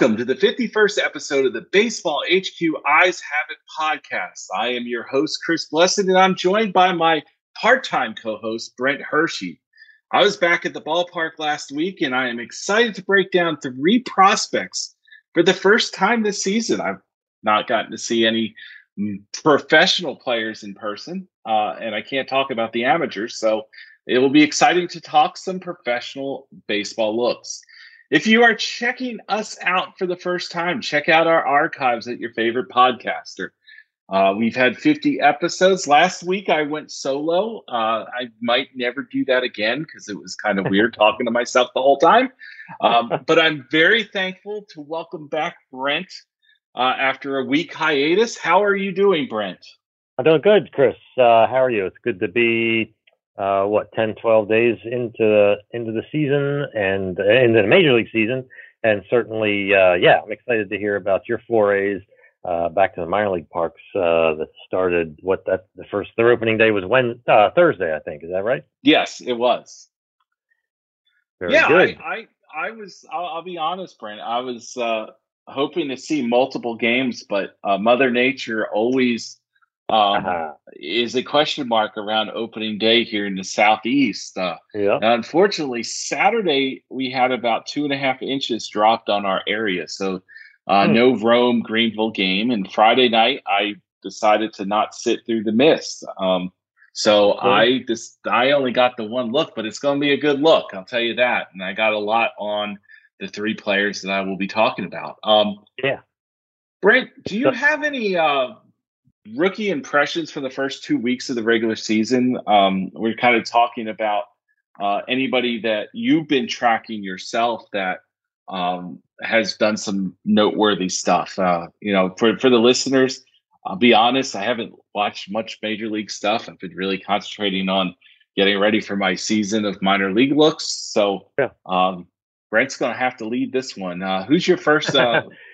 Welcome to the 51st episode of the Baseball HQ Eyes Have It podcast. I am your host, Chris Blessing, and I'm joined by my part time co host, Brent Hershey. I was back at the ballpark last week, and I am excited to break down three prospects for the first time this season. I've not gotten to see any professional players in person, uh, and I can't talk about the amateurs, so it will be exciting to talk some professional baseball looks. If you are checking us out for the first time, check out our archives at your favorite podcaster. Uh, we've had 50 episodes. Last week I went solo. Uh, I might never do that again because it was kind of weird talking to myself the whole time. Um, but I'm very thankful to welcome back Brent uh, after a week hiatus. How are you doing, Brent? I'm doing good, Chris. Uh, how are you? It's good to be uh, what 10, 12 days into the into the season and uh, into the major league season, and certainly, uh, yeah, I'm excited to hear about your forays uh, back to the minor league parks uh, that started. What that the first their opening day was when uh, Thursday, I think. Is that right? Yes, it was. Very yeah, good. I, I, I was. I'll, I'll, be honest, Brent. I was uh, hoping to see multiple games, but uh, Mother Nature always um, uh-huh. is a question mark around opening day here in the southeast. Uh, yeah. Unfortunately, Saturday we had about two and a half inches dropped on our area, so uh, hmm. no Rome Greenville game. And Friday night, I decided to not sit through the mist. Um, so cool. I just I only got the one look, but it's going to be a good look. I'll tell you that. And I got a lot on the three players that I will be talking about. Um, yeah. Brent, do you have any uh, rookie impressions for the first two weeks of the regular season. Um, we're kind of talking about uh, anybody that you've been tracking yourself that um, has done some noteworthy stuff. Uh, you know, for for the listeners, I'll be honest, I haven't watched much major league stuff. I've been really concentrating on getting ready for my season of minor league looks. So, yeah. um, Brent's going to have to lead this one. Uh, who's your first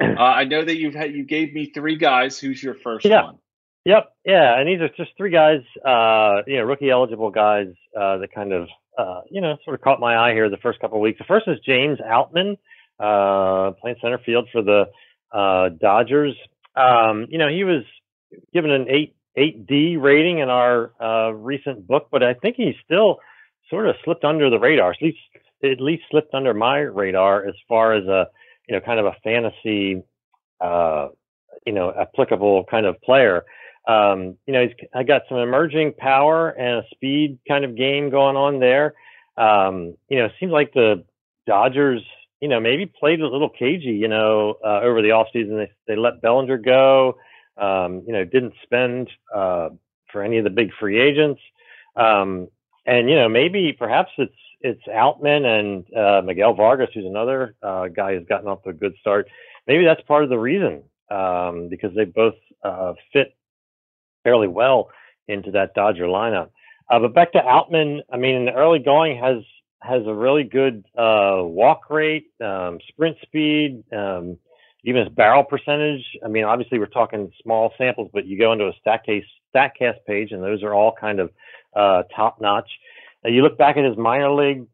uh, I know that you've had you gave me three guys. Who's your first yeah. one? Yep, yeah, and these are just three guys, uh, you know, rookie eligible guys uh, that kind of, uh, you know, sort of caught my eye here the first couple of weeks. The first is James Outman, uh, playing center field for the uh, Dodgers. Um, you know, he was given an eight eight D rating in our uh, recent book, but I think he still sort of slipped under the radar. At least at least slipped under my radar as far as a you know, kind of a fantasy, uh, you know, applicable kind of player. Um, you know, he's I got some emerging power and a speed kind of game going on there. Um, you know, it seems like the Dodgers, you know, maybe played a little cagey, you know, uh, over the offseason. They, they let Bellinger go, um, you know, didn't spend uh, for any of the big free agents. Um, and, you know, maybe perhaps it's it's Outman and uh, Miguel Vargas, who's another uh, guy who's gotten off to a good start. Maybe that's part of the reason um, because they both uh, fit fairly well into that Dodger lineup. Uh, but back to Outman, I mean, in the early going has has a really good uh, walk rate, um, sprint speed, um, even his barrel percentage. I mean, obviously we're talking small samples, but you go into a Statcast Statcast page, and those are all kind of uh, top notch. You look back at his minor league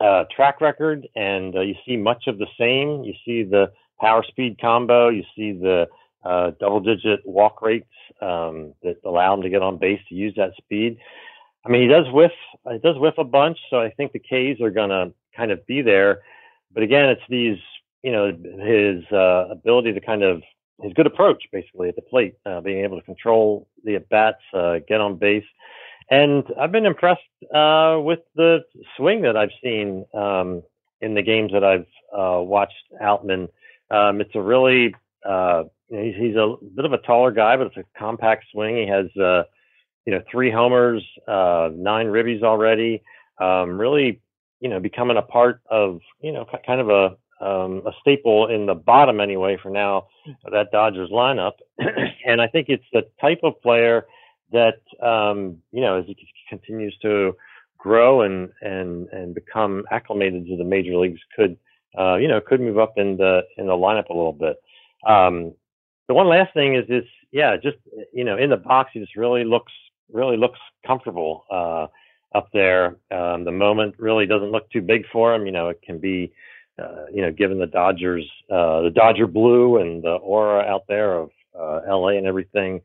uh, track record, and uh, you see much of the same. You see the power speed combo. You see the uh, double digit walk rates um, that allow him to get on base to use that speed. I mean, he does whiff. He does whiff a bunch, so I think the K's are going to kind of be there. But again, it's these, you know, his uh, ability to kind of his good approach, basically at the plate, uh, being able to control the at bats, uh, get on base. And I've been impressed uh, with the swing that I've seen. Um, in the games that I've uh, watched Outman. Um, it's a really uh, he's, he's a bit of a taller guy, but it's a compact swing. He has uh, you know three homers, uh, nine ribbies already. Um, really, you know, becoming a part of you know kind of a um, a staple in the bottom anyway for now that Dodgers lineup. and I think it's the type of player that um, you know as he continues to grow and and and become acclimated to the major leagues could uh, you know could move up in the in the lineup a little bit. Um, the one last thing is this, yeah, just you know in the box he just really looks really looks comfortable uh, up there. Um, the moment really doesn't look too big for him. You know it can be. Uh, you know, given the Dodgers, uh, the Dodger blue and the aura out there of uh, LA and everything,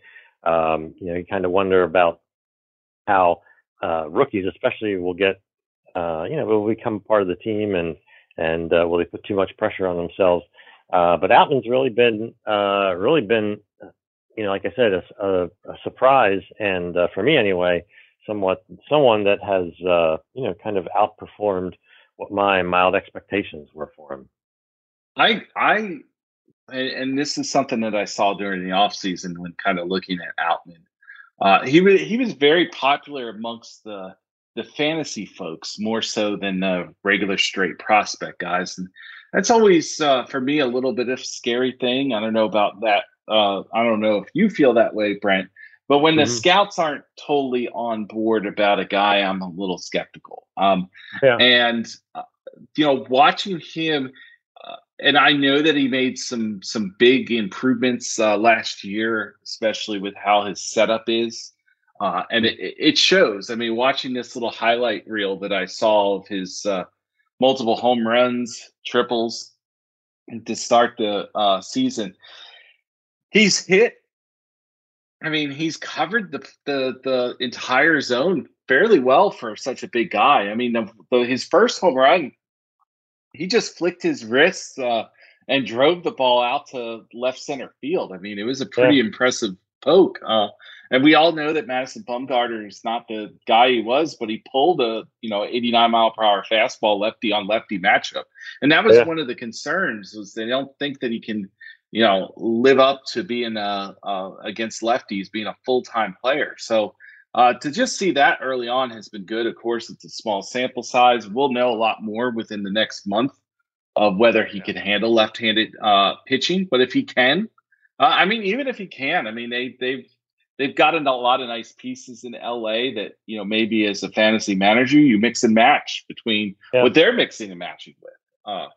um, you know, you kind of wonder about how uh, rookies, especially, will get, uh, you know, will become part of the team and and uh, will they put too much pressure on themselves? Uh, but Outman's really been, uh, really been, you know, like I said, a, a, a surprise, and uh, for me anyway, somewhat someone that has, uh, you know, kind of outperformed what my mild expectations were for him. I I and this is something that I saw during the off season when kind of looking at Outman. Uh, he was he was very popular amongst the the fantasy folks more so than the regular straight prospect guys, and that's always uh, for me a little bit of scary thing. I don't know about that. Uh, I don't know if you feel that way, Brent. But when mm-hmm. the scouts aren't totally on board about a guy, I'm a little skeptical. Um, yeah. And uh, you know, watching him and I know that he made some some big improvements uh, last year, especially with how his setup is, uh, and it, it, shows. I mean, watching this little highlight reel that I saw of his uh, multiple home runs, triples to start the uh, season, he's hit. I mean, he's covered the the the entire zone fairly well for such a big guy. I mean, the, the, his first home run he just flicked his wrists uh, and drove the ball out to left center field. I mean, it was a pretty yeah. impressive poke. Uh, and we all know that Madison Bumgarner is not the guy he was, but he pulled a you know 89 mile per hour fastball lefty on lefty matchup, and that was yeah. one of the concerns was they don't think that he can you know live up to being a, uh, against lefties, being a full time player. So uh, to just see that early on has been good. Of course, it's a small sample size. We'll know a lot more within the next month of whether he can handle left-handed uh, pitching. But if he can, uh, I mean, even if he can, I mean, they they've they've gotten a lot of nice pieces in LA that you know maybe as a fantasy manager you mix and match between yeah. what they're mixing and matching with, uh,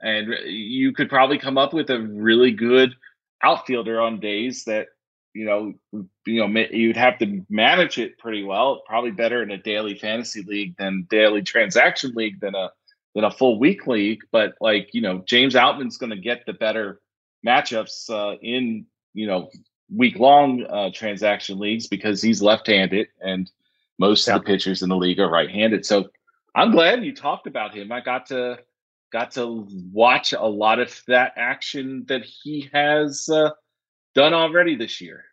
and you could probably come up with a really good outfielder on days that you know, you know, you'd have to manage it pretty well. Probably better in a daily fantasy league than daily transaction league than a than a full week league. But like you know, James Outman's going to get the better matchups uh, in you know week long uh, transaction leagues because he's left handed and most yeah. of the pitchers in the league are right handed. So I'm glad you talked about him. I got to got to watch a lot of that action that he has. Uh, done already this year.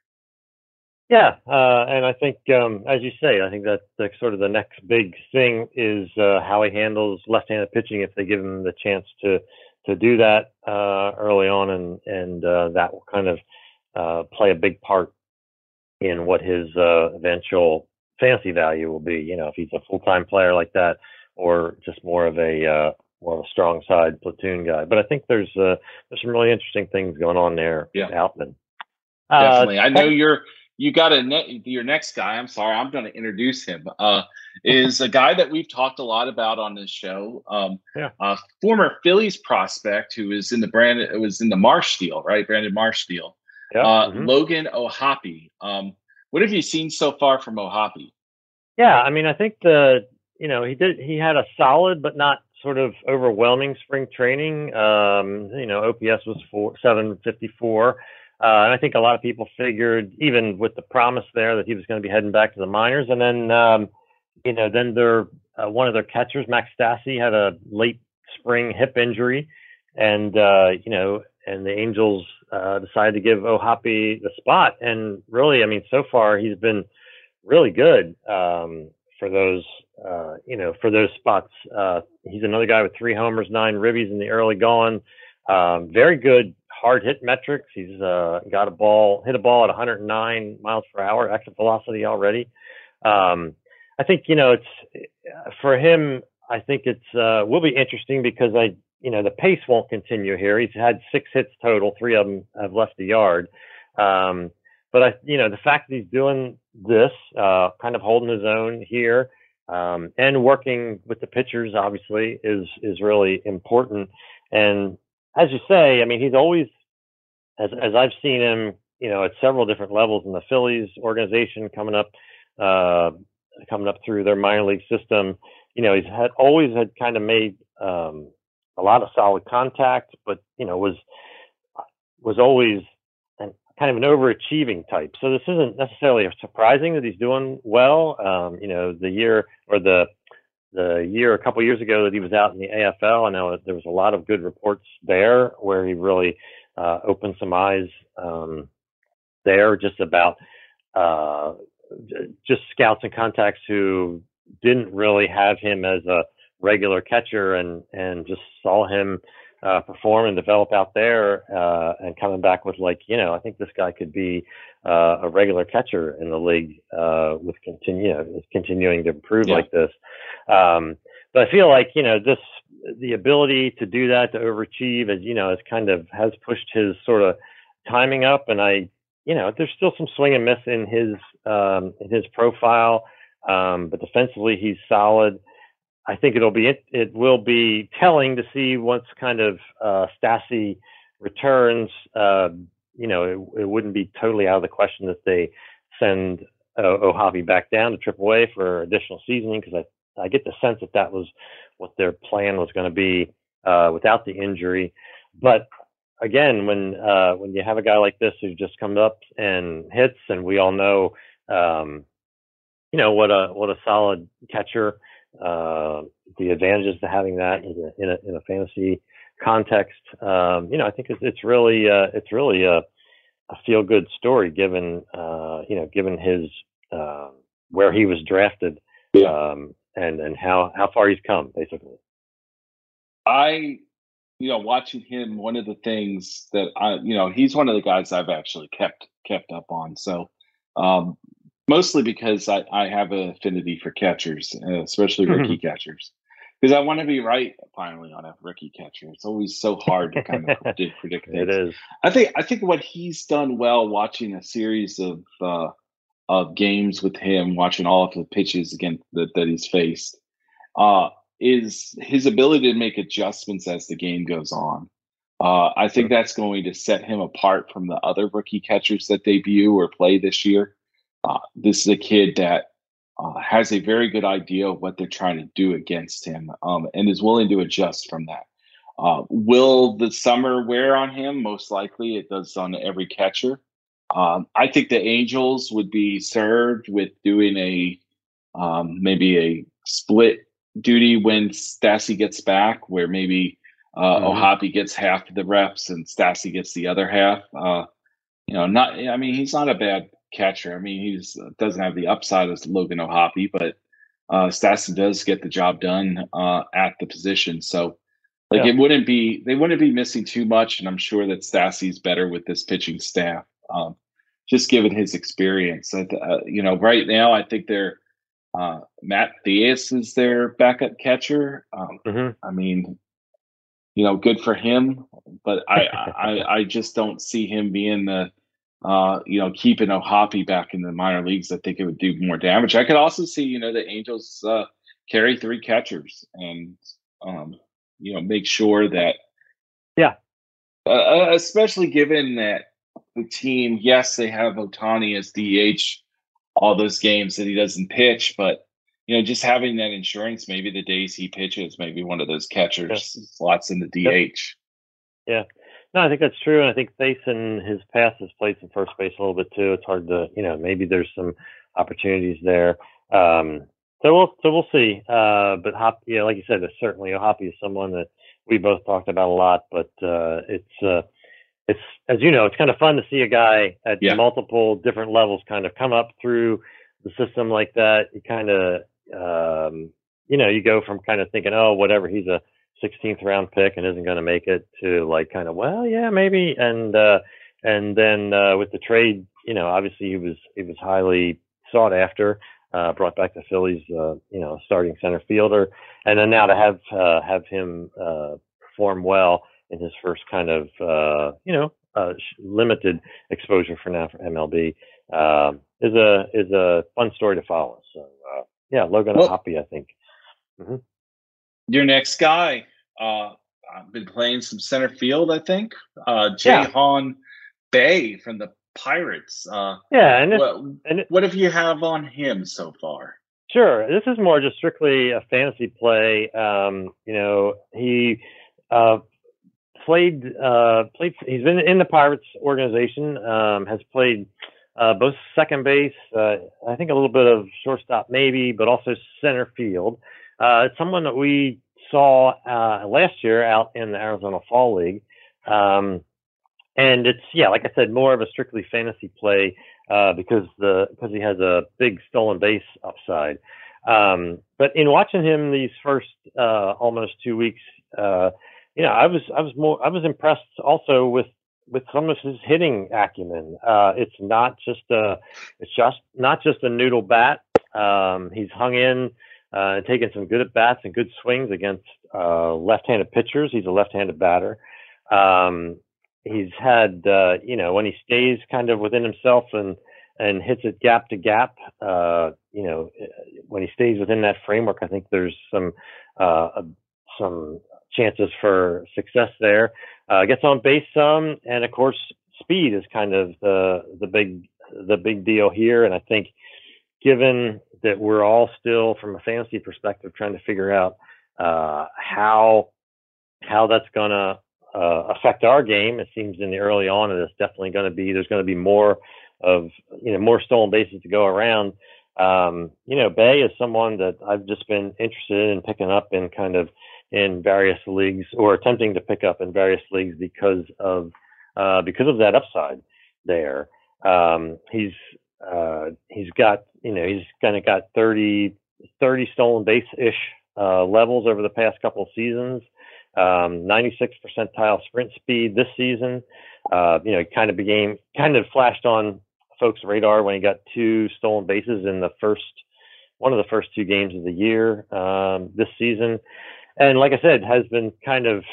Yeah, uh, and I think, um, as you say, I think that the, sort of the next big thing is uh, how he handles left-handed pitching if they give him the chance to to do that uh, early on, and and uh, that will kind of uh, play a big part in what his uh, eventual fantasy value will be. You know, if he's a full-time player like that, or just more of a more of a strong side platoon guy. But I think there's there's some really interesting things going on there. Yeah, Outman. Definitely. Uh, I know you're you got a ne- your next guy. I'm sorry, I'm going to introduce him. Uh, is a guy that we've talked a lot about on this show. Um, yeah. Uh, former Phillies prospect who is in the brand it was in the Marsh deal, right? Brandon Marsh deal. Yeah. Uh, mm-hmm. Logan O'Hoppe. Um, what have you seen so far from O'Hoppe? Yeah, I mean, I think the you know he did he had a solid but not sort of overwhelming spring training. Um, you know, OPS was four seven fifty four. Uh, and I think a lot of people figured, even with the promise there, that he was going to be heading back to the minors. And then, um, you know, then their uh, one of their catchers, Max Stassi, had a late spring hip injury, and uh, you know, and the Angels uh, decided to give O'Hoppe the spot. And really, I mean, so far he's been really good um, for those uh, you know, for those spots. Uh, he's another guy with three homers, nine ribbies in the early going. Um, very good hard hit metrics. He's uh, got a ball, hit a ball at 109 miles per hour exit velocity already. Um, I think you know it's for him. I think it's uh, will be interesting because I you know the pace won't continue here. He's had six hits total, three of them have left the yard. Um, but I, you know, the fact that he's doing this, uh, kind of holding his own here, um, and working with the pitchers, obviously, is is really important. And as you say, I mean, he's always, as as I've seen him, you know, at several different levels in the Phillies organization, coming up, uh, coming up through their minor league system. You know, he's had always had kind of made um, a lot of solid contact, but you know, was was always kind of an overachieving type. So this isn't necessarily surprising that he's doing well. Um, you know, the year or the the year a couple years ago that he was out in the AFL, I know there was a lot of good reports there where he really uh, opened some eyes um, there just about uh, just scouts and contacts who didn't really have him as a regular catcher and and just saw him uh, perform and develop out there, uh, and coming back with like, you know, I think this guy could be uh, a regular catcher in the league uh, with continue, you know, continuing to improve yeah. like this. Um, but I feel like you know this the ability to do that to overachieve, as you know, has kind of has pushed his sort of timing up, and I, you know, there's still some swing and miss in his um, in his profile, um, but defensively he's solid. I think it'll be it, it will be telling to see once kind of uh, Stassi returns. Uh, you know, it, it, wouldn't be totally out of the question that they send uh, back down to AAA for additional seasoning because I I get the sense that that was what their plan was going to be uh, without the injury. But again, when uh, when you have a guy like this who just comes up and hits, and we all know, um, you know what a what a solid catcher uh, the advantages to having that in a, in a, in a fantasy context. Um, you know, I think it's, it's really uh, it's really a, a feel good story given uh, you know given his uh, where he was drafted yeah. um, and and how how far he's come basically. I you know watching him one of the things that I you know he's one of the guys I've actually kept kept up on so um, mostly because I, I have an affinity for catchers, uh, especially rookie catchers, because I want to be right finally on a rookie catcher. It's always so hard to kind of predict. predict it is. I think I think what he's done well watching a series of uh, of games with him, watching all of the pitches again that, that he's faced, uh, is his ability to make adjustments as the game goes on. Uh, I think that's going to set him apart from the other rookie catchers that debut or play this year. Uh, this is a kid that uh, has a very good idea of what they're trying to do against him um, and is willing to adjust from that. Uh, will the summer wear on him? Most likely it does on every catcher. Um, I think the Angels would be served with doing a um, maybe a split duty when Stassi gets back, where maybe uh, mm-hmm. O'Hoppe gets half of the reps and Stassi gets the other half. Uh, you know, not. I mean, he's not a bad catcher. I mean, he's uh, doesn't have the upside as Logan O'Hoppe, but uh, Stassi does get the job done uh, at the position. So, like, yeah. it wouldn't be they wouldn't be missing too much, and I'm sure that Stassi's better with this pitching staff, um, just given his experience. Uh, you know, right now I think they're uh, Matt Thaiss is their backup catcher. Um, mm-hmm. I mean, you know, good for him, but I, I I just don't see him being the uh, you know, keeping O'Hoppe back in the minor leagues, I think it would do more damage. I could also see, you know, the Angels uh, carry three catchers and, um, you know, make sure that, yeah, uh, uh especially given that the team, yes, they have Ohtani as DH all those games that he doesn't pitch, but you know, just having that insurance, maybe the days he pitches, maybe one of those catchers yeah. slots in the DH. Yeah. No, I think that's true, and I think Thaiss in his past has played some first base a little bit too. It's hard to, you know, maybe there's some opportunities there. Um, so we'll so we'll see. Uh, but Hop, yeah, like you said, there's certainly Hoppy is someone that we both talked about a lot. But uh, it's uh, it's as you know, it's kind of fun to see a guy at yeah. multiple different levels kind of come up through the system like that. You kind of um, you know, you go from kind of thinking, oh, whatever, he's a 16th round pick and isn't going to make it to like kind of, well, yeah, maybe. And, uh, and then, uh, with the trade, you know, obviously he was, he was highly sought after, uh, brought back the Phillies, uh, you know, starting center fielder. And then now to have, uh, have him, uh, perform well in his first kind of, uh, you know, uh, limited exposure for now for MLB, um, is a, is a fun story to follow. So, uh, yeah, Logan well, O'Hoppe, I think. Mm-hmm. Your next guy, uh, I've been playing some center field, I think. Uh, Ji-hwan yeah. Bae from the Pirates. Uh, yeah, and, what, and it, what have you have on him so far? Sure, this is more just strictly a fantasy play. Um, you know, he uh, played uh, played. He's been in the Pirates organization. Um, has played uh, both second base. Uh, I think a little bit of shortstop, maybe, but also center field. Uh, it's someone that we saw uh, last year out in the Arizona Fall League. Um, and it's yeah, like I said, more of a strictly fantasy play uh, because the because he has a big stolen base upside. Um, but in watching him these first uh, almost two weeks, uh, you know, I was I was more I was impressed also with with some of his hitting acumen. Uh, it's not just a it's just not just a noodle bat. Um, he's hung in uh, and taken some good at bats and good swings against uh, left-handed pitchers. He's a left-handed batter. Um, he's had, uh, you know, when he stays kind of within himself and and hits it gap to gap, uh, you know, when he stays within that framework, I think there's some uh, some chances for success there. Uh, gets on base some, and of course, speed is kind of the the big the big deal here. And I think, given that we're all still, from a fantasy perspective, trying to figure out uh, how how that's going to uh, affect our game. It seems in the early on, it's definitely going to be there's going to be more of you know more stolen bases to go around. Um, you know, Bae is someone that I've just been interested in picking up in kind of in various leagues or attempting to pick up in various leagues because of uh, because of that upside there. Um, he's uh, he's got you know he's kind of got 30 30 stolen base ish uh, levels over the past couple of seasons. Um, 96 percentile sprint speed this season. Uh, you know, he kind of became kind of flashed on folks' radar when he got two stolen bases in the first one of the first two games of the year um, this season. And like I said, has been kind of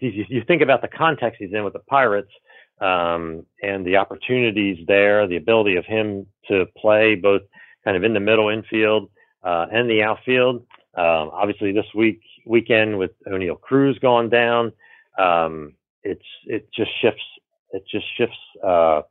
you, you think about the context he's in with the Pirates um, and the opportunities there, the ability of him to play both kind of in the middle infield uh, and the outfield. Um, obviously, this week weekend with Oneil Cruz gone down, um, it's it just shifts it just shifts uh,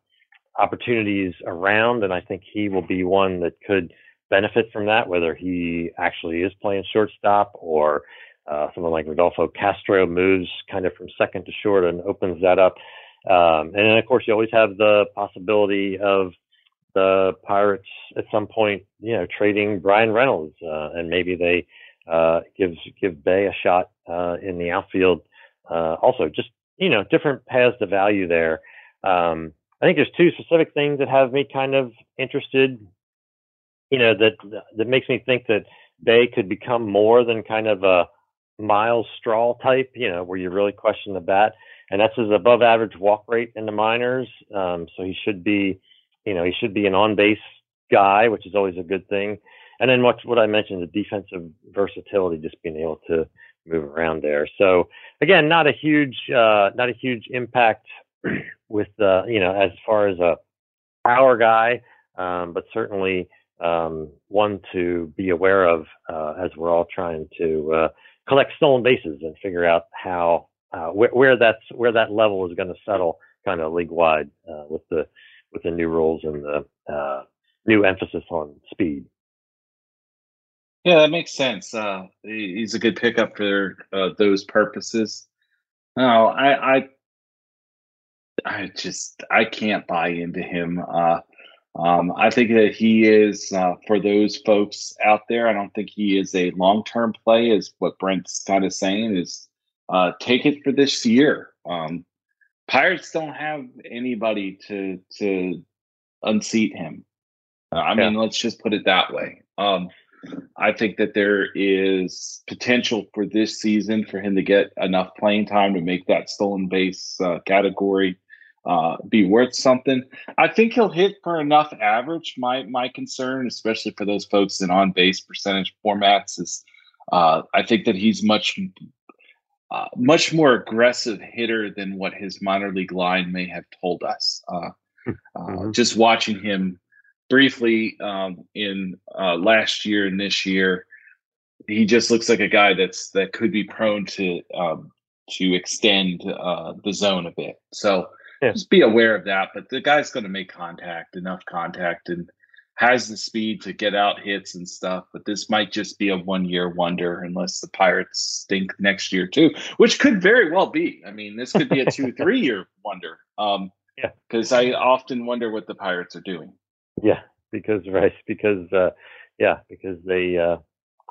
opportunities around, and I think he will be one that could benefit from that, whether he actually is playing shortstop or uh, someone like Rodolfo Castro moves kind of from second to short and opens that up. Um, and then, of course, you always have the possibility of the Pirates at some point, you know, trading Bryan Reynolds, uh, and maybe they uh, gives give Bae a shot uh, in the outfield. Uh, also, just you know, different paths to value there. Um, I think there's two specific things that have me kind of interested. You know, that that makes me think that Bae could become more than kind of a Myles Straw type. You know, where you really question the bat and that's his above average walk rate in the minors. Um, so he should be, you know, he should be an on base guy, which is always a good thing. And then what what I mentioned, the defensive versatility, just being able to move around there. So again, not a huge uh, not a huge impact with uh, you know as far as a power guy, um, but certainly um, one to be aware of uh, as we're all trying to uh, collect stolen bases and figure out how uh, where, where that's where that level is going to settle kind of league wide uh, with the with the new rules and the uh, new emphasis on speed. Yeah, that makes sense. Uh, he's a good pickup for those purposes. No, I, I, I just I can't buy into him. Um, I think that he is uh, for those folks out there. I don't think he is a long term play, is what Brent's kind of saying. Is uh, take it for this year. Um, Pirates don't have anybody to to unseat him. Uh, I yeah. mean, let's just put it that way. Um, I think that there is potential for this season for him to get enough playing time to make that stolen base uh, category uh, be worth something. I think he'll hit for enough average. My my concern, especially for those folks in on base percentage formats, is uh, I think that he's much uh, much more aggressive hitter than what his minor league line may have told us. Uh, uh, mm-hmm. Just watching him briefly um, in uh, last year and this year, he just looks like a guy that's that could be prone to um, to extend uh, the zone a bit. So yeah. just be aware of that. But the guy's going to make contact, enough contact, and has the speed to get out hits and stuff. But this might just be a one year wonder unless the Pirates stink next year too, which could very well be. I mean, this could be a two three year wonder. Um, yeah, because I often wonder what the Pirates are doing. Yeah, because right, because uh, yeah, because they uh,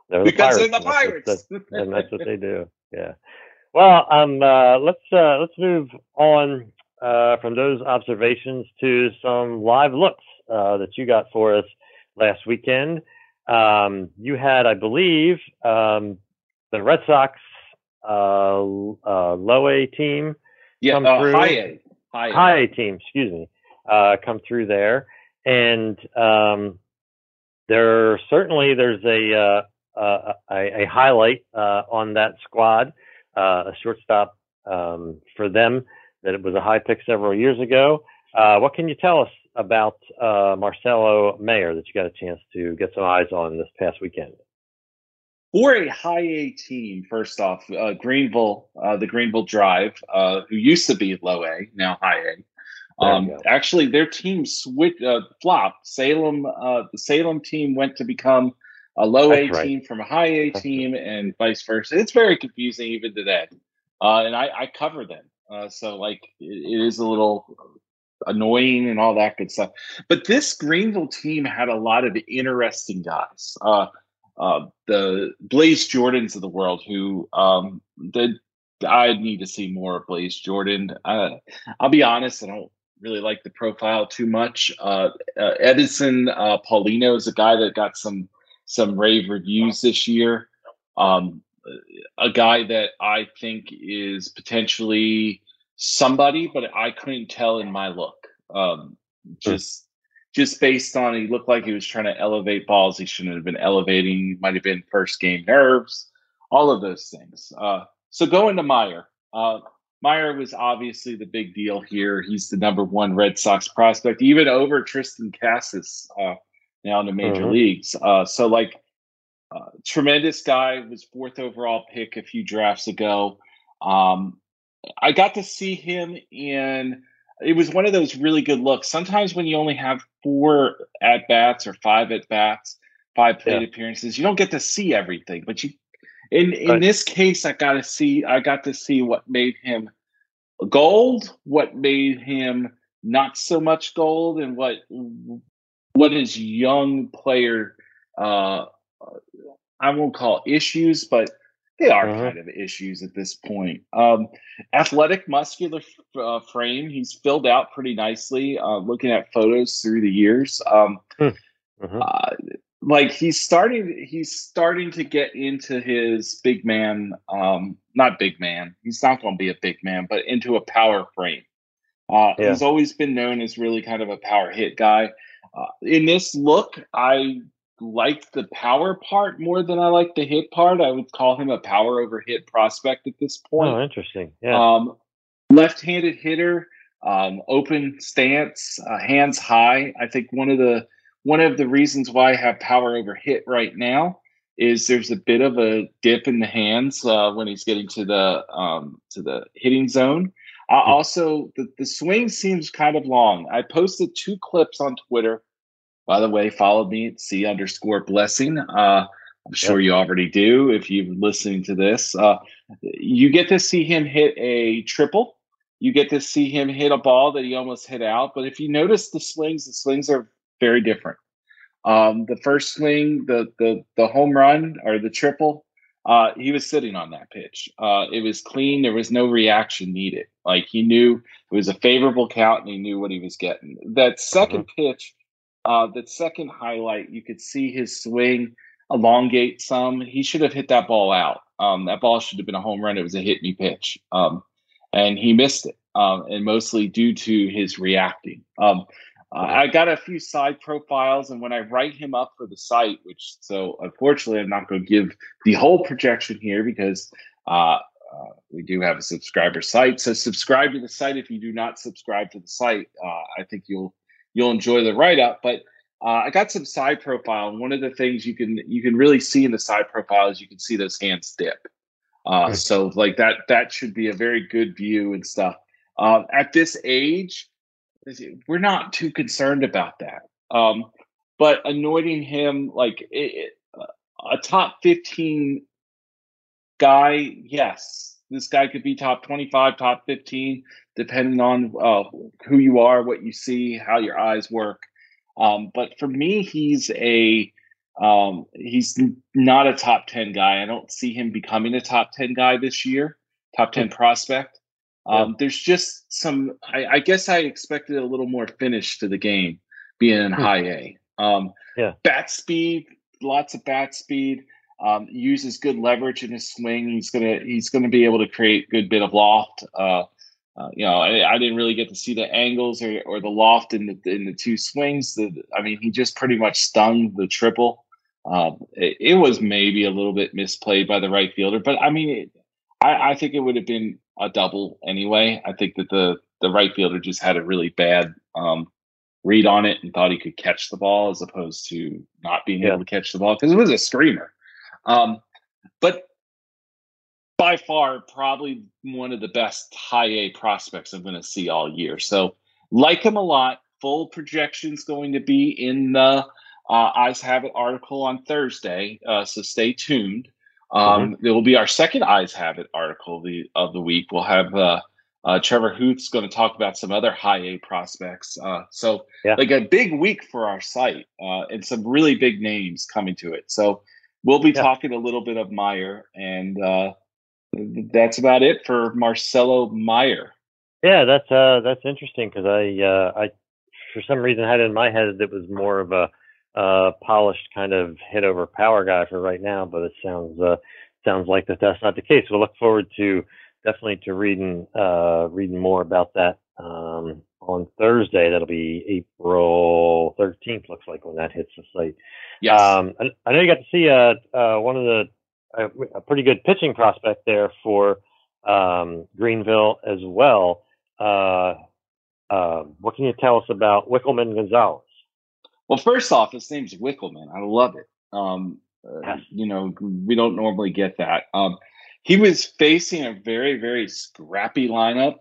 they're because the they're the Pirates, and that's, and that's what they do. Yeah. Well, um, uh, let's uh, let's move on uh, from those observations to some live looks uh, that you got for us last weekend. Um, you had, I believe, um, the Red Sox uh, uh, low A team yeah, come uh, through. High A. High A. high A team, excuse me, uh, come through there. And um, there certainly there's a, uh, a, a, highlight on that squad, a shortstop um, for them that it was a high pick several years ago. Uh, what can you tell us about uh, Marcelo Mayer that you got a chance to get some eyes on this past weekend? For a high A team, first off, uh, Greenville, uh, the Greenville Drive, uh, who used to be low A, now high A. Um, actually, their team switch uh, flopped. Salem, the Salem team went to become a low That's A right. team from a high A That's team, right. and vice versa. It's very confusing even today. and I, I cover them. Uh, so like it is a little annoying and all that good stuff. But this Greenville team had a lot of interesting guys. Uh, uh, the Blaze Jordans of the world, who um, the I need to see more of Blaze Jordan. Uh, I'll be honest, I don't really like the profile too much. Uh, uh, Eddinson uh, Paulino is a guy that got some some rave reviews this year. Um, a guy that I think is potentially somebody, but I couldn't tell in my look. Um, just just based on he looked like he was trying to elevate balls he shouldn't have been elevating. Might have been first game nerves, all of those things. Uh, so going to Mayer. Uh, Mayer was obviously the big deal here. He's the number one Red Sox prospect, even over Triston Casas uh, now in the major mm-hmm. leagues. Uh, so like uh, tremendous guy was fourth overall pick a few drafts ago. Um, I got to see him in. It was one of those really good looks. Sometimes when you only have four at bats or five at bats, five plate yeah. appearances, you don't get to see everything. But you, in in right. this case, I got to see. I got to see what made him gold, what made him not so much gold, and what what his young player. Uh, I won't call issues, but they are uh-huh. kind of issues at this point. Um, athletic, muscular uh, frame. He's filled out pretty nicely. Uh, looking at photos through the years, um, uh-huh. uh, like he's starting. He's starting to get into his big man. Um, not big man. He's not going to be a big man, but into a power frame. Uh, yeah. He's always been known as really kind of a power hit guy. Uh, in this look, I like the power part more than I like the hit part. I would call him a power over hit prospect at this point. Oh, interesting. Yeah. Um, left-handed hitter, um, open stance, uh, hands high. I think one of the one of the reasons why I have power over hit right now is there's a bit of a dip in the hands uh, when he's getting to the um, to the hitting zone. Uh, hmm. also, the, the swing seems kind of long. I posted two clips on Twitter by the way, follow me at C underscore blessing. Uh, I'm sure you already do if you're listening to this. Uh, you get to see him hit a triple. You get to see him hit a ball that he almost hit out. But if you notice the swings, the swings are very different. Um, the first swing, the the the home run or the triple, uh, he was sitting on that pitch. Uh, it was clean. There was no reaction needed. Like he knew it was a favorable count and he knew what he was getting. That 2nd mm-hmm. pitch uh, the second highlight, you could see his swing elongate some. He should have hit that ball out. Um, that ball should have been a home run. It was a hit me pitch, um, and he missed it, um, and mostly due to his reacting. Um, I got a few side profiles, and when I write him up for the site, which so unfortunately I'm not going to give the whole projection here because uh, uh, we do have a subscriber site. So subscribe to the site if you do not subscribe to the site. Uh, I think you'll you'll enjoy the write up. But uh, I got some side profile, and one of the things you can you can really see in the side profile is you can see those hands dip. Uh, so like that that should be a very good view and stuff. Uh, at this age, we're not too concerned about that. Um, but anointing him like it, a top fifteen guy, yes, this guy could be top twenty-five, top fifteen, depending on uh, who you are, what you see, how your eyes work. Um, but for me, he's a um, he's not a top 10 guy. I don't see him becoming a top 10 guy this year, top 10 prospect. Um, yeah. There's just some, I, I, guess I expected a little more finish to the game being in hmm. high A. Um, yeah. Bat speed, lots of bat speed. Um, uses good leverage in his swing. He's gonna he's gonna be able to create good bit of loft. Uh, uh, you know, I, I, didn't really get to see the angles or, or the loft in the in the two swings. The, I mean, he just pretty much stung the triple. Um, it, it, was maybe a little bit misplayed by the right fielder, but I mean, it, I, I, think it would have been a double anyway. I think that the the right fielder just had a really bad um, read on it and thought he could catch the ball as opposed to not being yeah. able to catch the ball because it was a screamer. Um, but by far probably one of the best high A prospects I'm going to see all year. So like him a lot. Full projections going to be in the uh, Eyes Have It article on Thursday. Uh, so stay tuned. Um, mm-hmm. It will be our second Eyes Have It article the, of the week. We'll have uh, uh, Trevor Huth's going to talk about some other high A prospects. Uh, so, yeah. like a big week for our site uh, and some really big names coming to it. So, we'll be yeah. talking a little bit of Mayer and uh, that's about it for Marcelo Mayer. Yeah, that's uh, that's interesting because I uh, I for some reason had in my head that was more of a uh, polished kind of hit over power guy for right now, but it sounds uh, sounds like that that's not the case. We'll look forward to definitely to reading uh, reading more about that um, on Thursday. That'll be April 13th. Looks like when that hits the site. Yes. Um, I, I know you got to see uh, uh, one of the a, a pretty good pitching prospect there for um, Greenville as well. Uh, uh, what can you tell us about Wikelman Gonzalez? Well, first off, his name's Wikelman. I love it. Um, uh, you know, we don't normally get that. Um, he was facing a very, very scrappy lineup.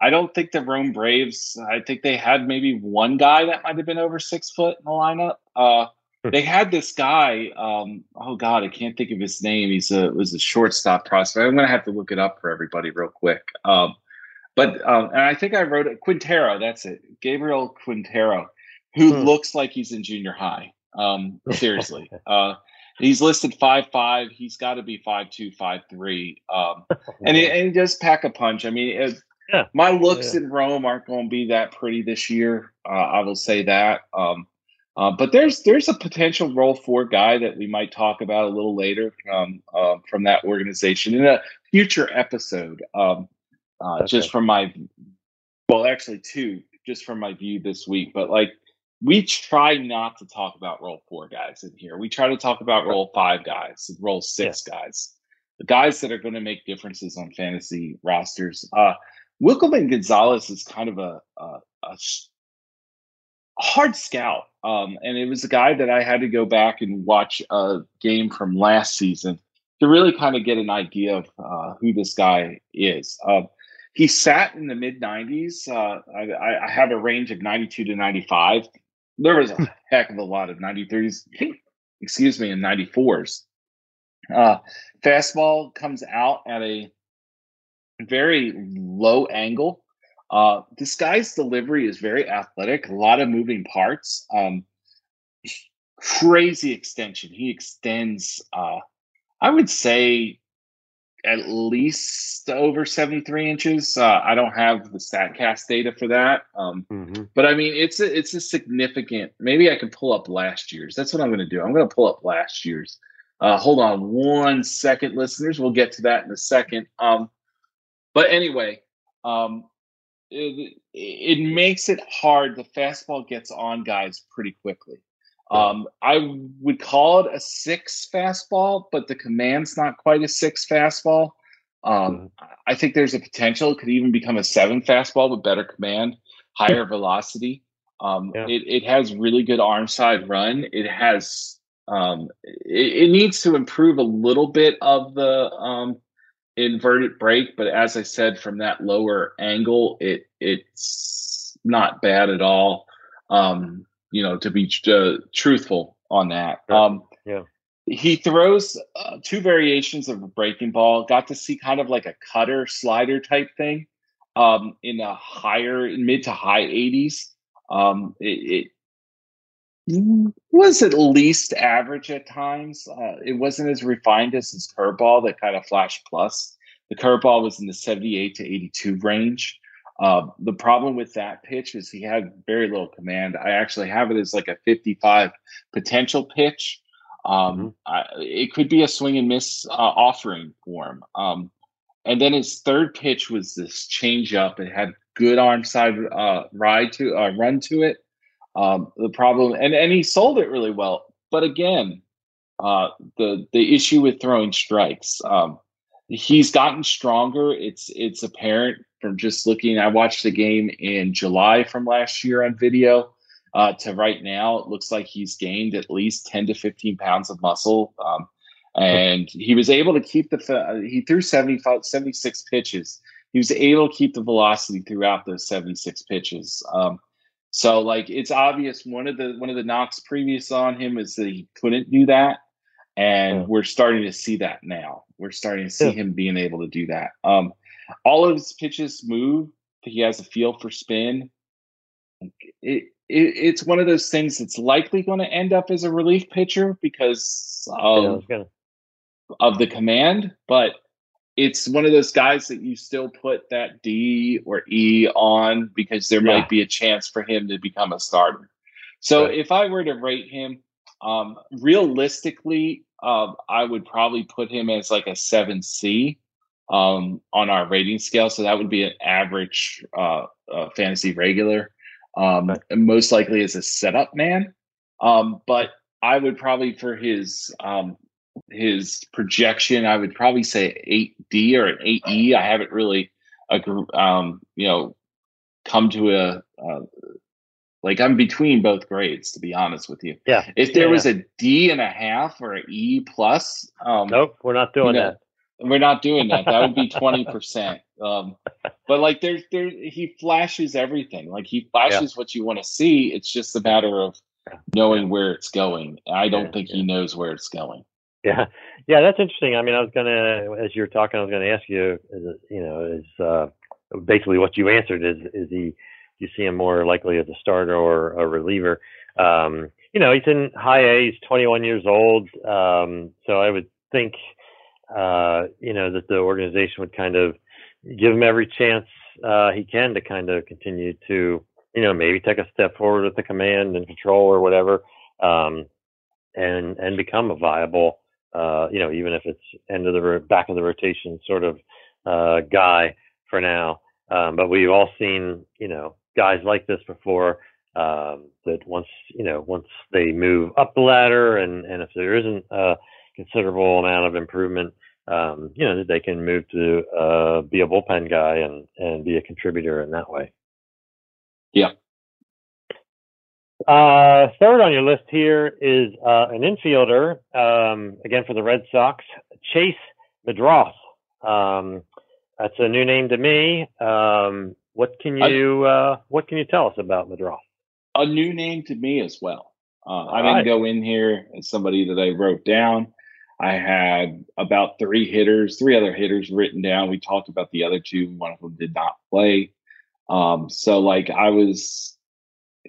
I don't think the Rome Braves. I think they had maybe one guy that might have been over six foot in the lineup. Uh, Hmm. they had this guy. Um, oh God, I can't think of his name. He's a was a shortstop prospect. I'm gonna have to look it up for everybody real quick. Um, but um, and I think I wrote it. Quintero. That's it. Gabriel Quintero, who hmm. looks like he's in junior high. Um, seriously. uh, he's listed five five. He's got to be five two, five three. Um, and, he, and he does pack a punch. I mean, it, yeah. my looks yeah. in Rome aren't going to be that pretty this year. Uh, I will say that. Um, uh, but there's there's a potential role for guy that we might talk about a little later from uh, from that organization in a future episode. Um, uh, okay. Just from my well, actually two, just from my view this week. But like we try not to talk about role four guys in here. We try to talk about role five guys, role six yeah. guys, the guys that are going to make differences on fantasy rosters. Uh, Wikelman Gonzalez is kind of a, a, a hard scout. Um, and it was a guy that I had to go back and watch a game from last season to really kind of get an idea of uh, who this guy is. Uh, he sat in the mid 90s. Uh, I, I, have a range of 92 to 95. There was a heck of a lot of 93s, excuse me, and 94s. Uh, fastball comes out at a very low angle uh, this guy's delivery is very athletic, a lot of moving parts. Um, crazy extension. He extends, uh, I would say, at least over 73 inches. Uh, I don't have the Statcast data for that. Um, mm-hmm. But I mean, it's a, it's a significant. Maybe I can pull up last year's. That's what I'm going to do. I'm going to pull up last year's. Uh, hold on one second, listeners. We'll get to that in a second. Um, but anyway, um, it, it makes it hard. The fastball gets on guys pretty quickly. Um, I would call it a six fastball, but the command's not quite a six fastball. Um, mm-hmm. I think there's a potential it could even become a seven fastball with better command, higher velocity. Um, yeah. it, it has really good arm side run. It has um, it, it, needs to improve a little bit of the um, inverted break, but as I said, from that lower angle, it it's not bad at all. Um, you know, to be uh, truthful on that. Um, yeah. He throws uh, two variations of a breaking ball. Got to see kind of like a cutter slider type thing um, in a higher mid to high 80s. Um, it, it, was at least average at times. Uh, it wasn't as refined as his curveball that kind of flashed plus. The curveball was in the 78 to 82 range. Uh, the problem with that pitch is he had very little command. I actually have it as like a 55 potential pitch. Um, mm-hmm. I, it could be a swing and miss uh, offering for him. Um, and then his third pitch was this changeup. It had good arm side uh, ride to uh, run to it. Um, the problem, and and he sold it really well. But again, uh, the the issue with throwing strikes. Um, he's gotten stronger. It's it's apparent from just looking. I watched the game in July from last year on video uh, to right now. It looks like he's gained at least 10 to 15 pounds of muscle. Um, and he was able to keep the, he threw 75, 76 pitches. He was able to keep the velocity throughout those 76 pitches. Um, so like it's obvious one of the one of the knocks previous on him is that he couldn't do that and yeah. we're starting to see that now. We're starting to see yeah. him being able to do that. Um, all of his pitches move. He has a feel for spin. It, it, it's one of those things that's likely going to end up as a relief pitcher because of, yeah, of the command, but it's one of those guys that you still put that D or E on because there yeah. might be a chance for him to become a starter. So right. if I were to rate him, um, realistically, um, I would probably put him as like a 7C um, on our rating scale. So that would be an average uh, uh, fantasy regular. Um, most likely as a setup man. Um, but I would probably for his um, his projection, I would probably say eight D or an eight E. I haven't really, um, you know, come to a uh, like I'm between both grades, to be honest with you. Yeah. If there yeah, was yeah. a D and a half or an E plus, um, nope, we're not doing you know, that. We're not doing that. That would be twenty percent. Um, but like there's there he flashes everything. Like he flashes yeah. what you want to see. It's just a matter of knowing where it's going. I don't think he knows where it's going. Yeah, yeah, that's interesting. I mean, I was gonna, as you were talking, I was gonna ask you, is it, you know, is uh, basically what you answered is is he do you see him more likely as a starter or a reliever. Um, you know, he's in high A. He's 21 years old. Um, so I would think, uh, you know, that the organization would kind of give him every chance uh, he can to kind of continue to, you know, maybe take a step forward with the command and control or whatever, um, and and become a viable, uh, you know, even if it's end of the back of the rotation sort of uh, guy for now. Um, but we've all seen, you know, guys like this before. Um, that once you know, once they move up the ladder, and and if there isn't a considerable amount of improvement, um, you know, they can move to uh, be a bullpen guy and and be a contributor in that way. Yeah. Uh, third on your list here is uh, an infielder, um, again for the Red Sox, Chase Meidroth. Um, that's a new name to me. Um, what can you uh, What can you tell us about Medrath? A new name to me as well. Uh, I didn't right. go in here as somebody that I wrote down. I had about three hitters, three other hitters written down. We talked about the other two. One of them did not play. Um, so like I was,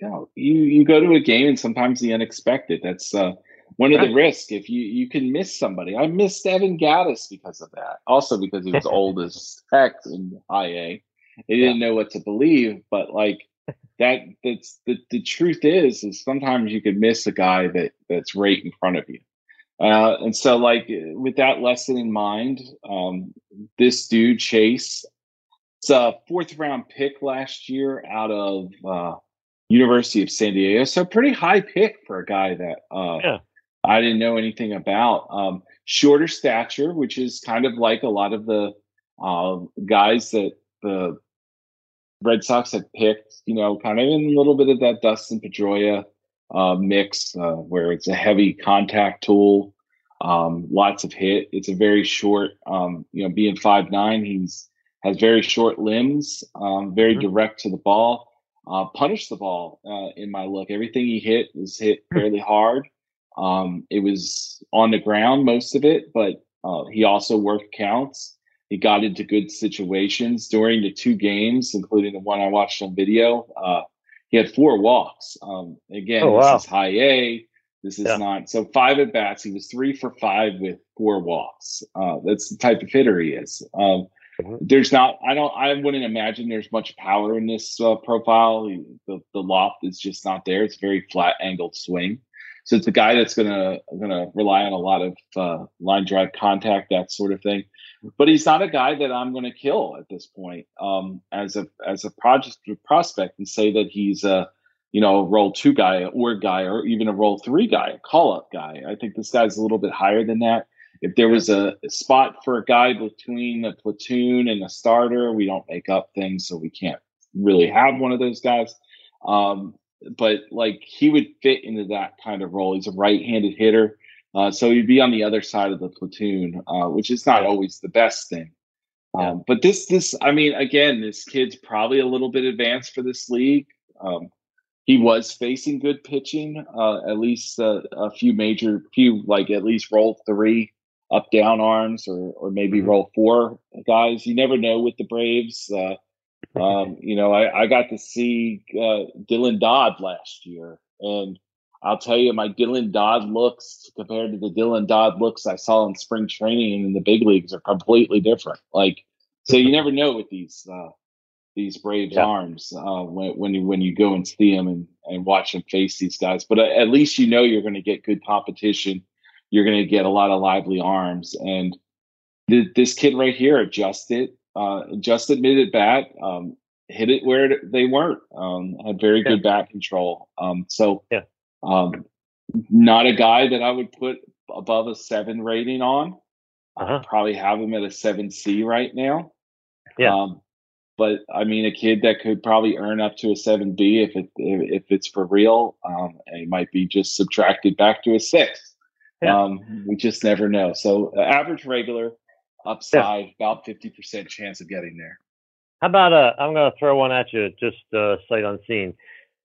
you you you go to a game and sometimes the unexpected. That's uh, one of the risks if you you can miss somebody. I missed Evan Gattis because of that. Also because he was old as heck in high A. They didn't know what to believe, but like that that's the, the truth is is sometimes you could miss a guy that that's right in front of you. Uh, and so like with that lesson in mind, um, this dude Chase, it's a fourth round pick last year out of uh, University of San Diego. So pretty high pick for a guy that uh, yeah. I didn't know anything about. Um, shorter stature, which is kind of like a lot of the uh, guys that the Red Sox had picked, you know, kind of in a little bit of that Dustin Pedroia uh, mix, uh, where it's a heavy contact tool, um, lots of hit. It's a very short, um, you know, being five nine, he's has very short limbs, um, very mm-hmm. direct to the ball. Uh, punish the ball uh, in my look. Everything he hit was hit hmm. fairly hard. Um, it was on the ground most of it, but uh, he also worked counts. He got into good situations during the two games, including the one I watched on video. Uh, he had four walks. Um, again, oh, wow. this is high A. This is yeah. not so five at bats. He was three for five with four walks. Uh, that's the type of hitter he is. Um. There's not. I don't. I wouldn't imagine there's much power in this uh, profile. The the loft is just not there. It's very flat angled swing. So it's a guy that's gonna gonna rely on a lot of uh, line drive contact, that sort of thing but he's not a guy that I'm to kill at this point um, as a as a project prospect and say that he's a you know a role two guy or guy or even a role three guy, a call up guy. I think this guy's a little bit higher than that. If there was a, spot for a guy between a platoon and a starter, we don't make up things, so we can't really have one of those guys. Um, but like he would fit into that kind of role. He's a right-handed hitter. Uh, so he'd be on the other side of the platoon, uh, which is not always the best thing. Um, but this, this, I mean, again, this kid's probably a little bit advanced for this league. Um, he was facing good pitching, uh, at least uh, a few major, few like at least role three up down arms, or or maybe mm-hmm. role four guys. You never know with the Braves. Uh, um, you know, I, I got to see uh, Dylan Dodd last year, and I'll tell you, my Dylan Dodd looks compared to the Dylan Dodd looks I saw in spring training and in the big leagues are completely different. Like, so you never know with these uh, these Braves yeah. arms uh, when when you when you go and see them and, and watch them face these guys. But at least you know you're going to get good competition. You're going to get a lot of lively arms, and th- this kid right here adjusted uh, just admitted bat. Um, hit it where they weren't. Um, had very yeah. good bat control. Um, so yeah um, not a guy that I would put above a seven rating on. Uh-huh. probably have him at a seven C right now. Yeah. Um, but I mean, a kid that could probably earn up to a seven B if it if, it's for real. Um, he might be just subtracted back to a six. Yeah. Um, we just never know. So uh, average regular upside yeah. about fifty percent chance of getting there. How about uh, I'm going to throw one at you, just uh, sight unseen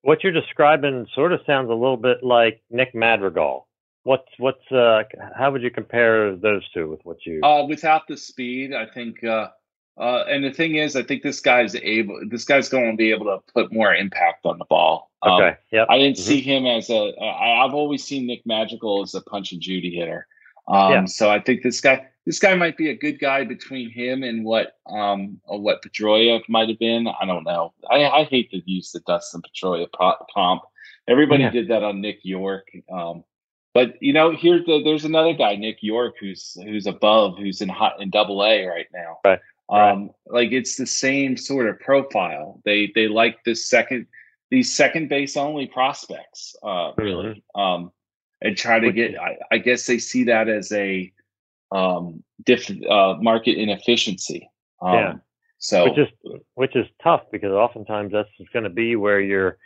what you're describing sort of sounds a little bit like Nick Madrigal. What's what's uh, how would you compare those two with what you? Uh, without the speed, I think. Uh, uh, and the thing is, I think this guy's able. This guy's going to be able to put more impact on the ball. Um, okay. Yeah. I didn't mm-hmm. see him as a. I, I've always seen Nick Madrigal as a punch and Judy hitter. Um, yeah. So I think this guy this guy might be a good guy between him and what um what Pedroia might have been. I don't know. I, I hate to use the Dustin Pedroia comp. Everybody yeah. did that on Nick Yorke. Um, but you know, here the, there's another guy, Nick Yorke, who's who's above, who's in hot in Double A right now. Right. Um, like it's the same sort of profile. They they like this second these second base only prospects, uh, really, um, and try to get. I, I guess they see that as a um, diff, uh, market inefficiency. Um, yeah. So which is which is tough because oftentimes that's going to be where your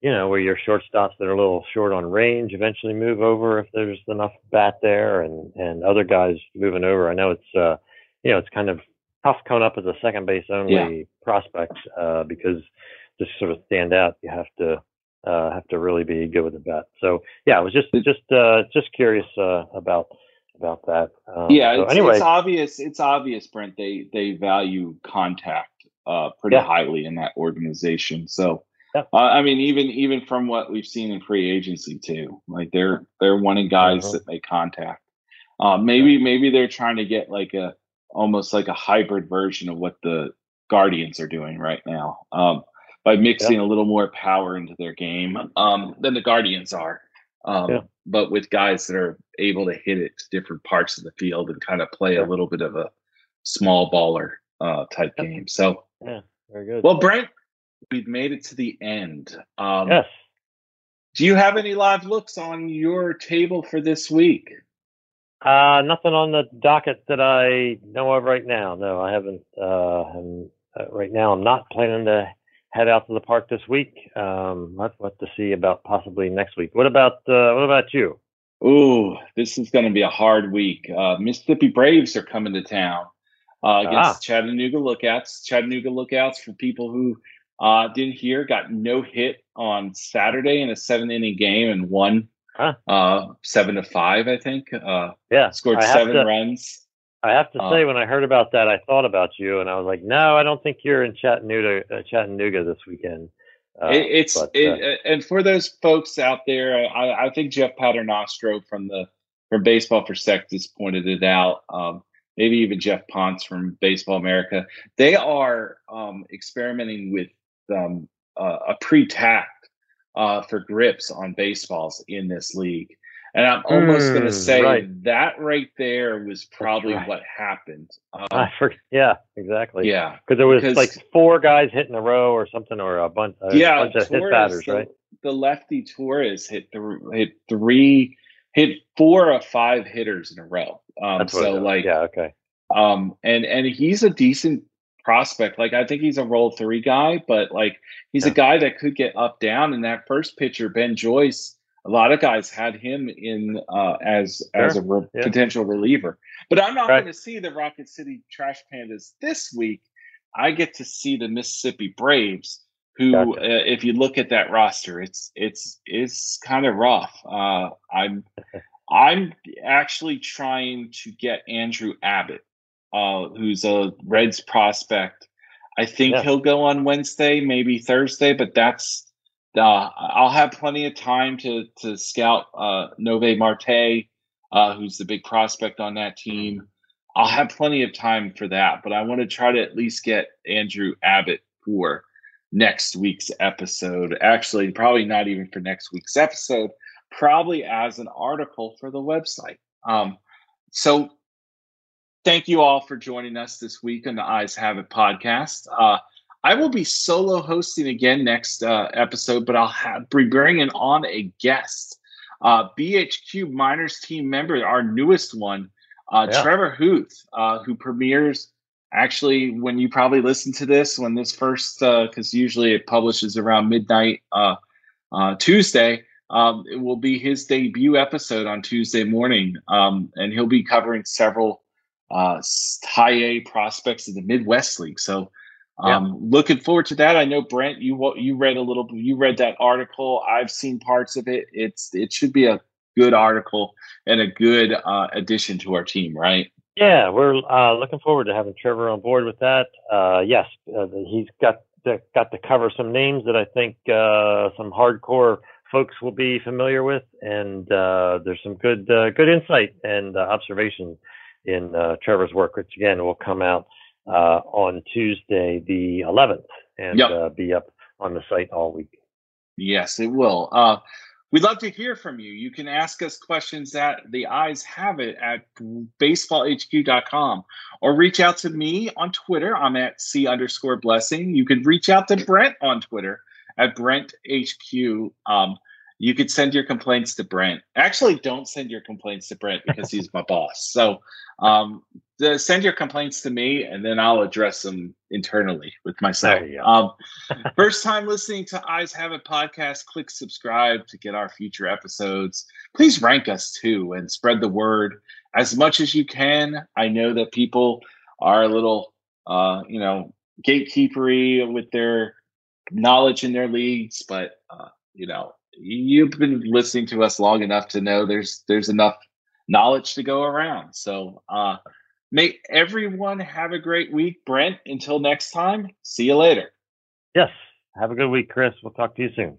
you know where your shortstops that are a little short on range eventually move over if there's enough bat there and and other guys moving over. I know it's uh you know it's kind of tough coming up as a second base only yeah. prospect uh, because just sort of stand out you have to uh, have to really be good with the bat. So yeah, I was just just uh, just curious uh, about about that. Um, yeah, so it's, anyway, it's obvious. It's obvious, Brent. They they value contact uh, pretty yeah. highly in that organization. So. Uh, I mean, even even from what we've seen in free agency too, like they're they're wanting guys uh-huh. that make contact. Uh, maybe maybe they're trying to get like a almost like a hybrid version of what the Guardians are doing right now um, by mixing a little more power into their game um, than the Guardians are. Um, yeah. But with guys that are able to hit it to different parts of the field and kind of play a little bit of a small baller uh, type game. So, yeah, very good. Well, Brent, we've made it to the end. Um, yes. Do you have any live looks on your table for this week? Uh, nothing on the docket that I know of right now. No, I haven't. Uh, uh, right now, I'm not planning to head out to the park this week. Um, what what to see about possibly next week. What about uh, what about you? Ooh, this is going to be a hard week. Uh, Mississippi Braves are coming to town uh, against ah. Chattanooga Lookouts. Chattanooga Lookouts for people who uh, didn't hear got no hit on Saturday in a seven inning game and won huh. uh, seven to five, I think. Uh, yeah, scored seven to, runs. I have to uh, say, when I heard about that, I thought about you, and I was like, "No, I don't think you're in Chattanooga, uh, Chattanooga this weekend." Uh, it, it's but, it, uh, and for those folks out there, I, I, think Jeff Paternostro from the from Baseball for Prospectus pointed it out. Um, maybe even Geoff Pontes from Baseball America. They are um, experimenting with um, uh, a pre-tact uh, for grips on baseballs in this league. And I'm almost mm, going to say right. that right there was probably right. what happened. Um, I forget. Yeah, exactly. Yeah, because there was like four guys hitting a row or something, or a bunch, a yeah, bunch of Torres, hit batters, the, right? The lefty Torres hit hit three, hit four or five hitters in a row. Um, so like, yeah, okay. Um, and and he's a decent prospect. Like I think he's a role three guy, but like he's yeah. a guy that could get up down. And that first pitcher, Ben Joyce, a lot of guys had him in uh, as sure. as a re- yeah. potential reliever. But I'm not right. going to see the Rocket City Trash Pandas this week. I get to see the Mississippi Braves, who, gotcha. uh, if you look at that roster, it's it's it's kind of rough. Uh, I'm I'm actually trying to get Andrew Abbott uh, who's a Reds prospect. I think yeah. he'll go on Wednesday, maybe Thursday, but that's uh, I'll have plenty of time to to scout uh, Noelvi Marte, uh, who's the big prospect on that team. I'll have plenty of time for that, but I want to try to at least get Andrew Abbott for next week's episode. Actually, probably not even for next week's episode, probably as an article for the website. Um, so thank you all for joining us this week on the Eyes Have It podcast. Uh, I will be solo hosting again next uh, episode, but I'll have, be bringing on a guest, uh, BHQ Minors team member, our newest one, uh, yeah. Trevor Huth, uh, who premieres actually when you probably listen to this when this first, because uh, usually it publishes around midnight Tuesday. Um, it will be his debut episode on Tuesday morning, um, and he'll be covering several uh, high A prospects in the Midwest League. So, um, yeah. looking forward to that. I know Brent, you you read a little, you read that article. I've seen parts of it. It's it should be a good article and a good uh, addition to our team, right? Yeah, we're uh, looking forward to having Trevor on board with that. Uh, yes, uh, he's got to, got to cover some names that I think uh, some hardcore folks will be familiar with, and uh, there's some good uh, good insight and uh, observation in uh, Trevor's work, which again will come out uh, on Tuesday, the 11th, and yep. uh, be up on the site all week. Yes, it will. Uh, we'd love to hear from you. You can ask us questions at the eyes have it at baseballhq.com or reach out to me on Twitter. I'm at C underscore blessing. You can reach out to Brent on Twitter at Brent HQ. Um, you could send your complaints to Brent. Actually, don't send your complaints to Brent because he's my boss. So um, send your complaints to me, and then I'll address them internally with myself. Um, first time listening to Eyes Have It podcast, click subscribe to get our future episodes. Please rank us too and spread the word as much as you can. I know that people are a little, uh, you know, gatekeepery with their knowledge in their leagues, but uh, you know you've been listening to us long enough to know there's there's enough knowledge to go around. So uh may everyone have a great week. Brent, until next time, see you later. Yes. Have a good week, Chris. We'll talk to you soon.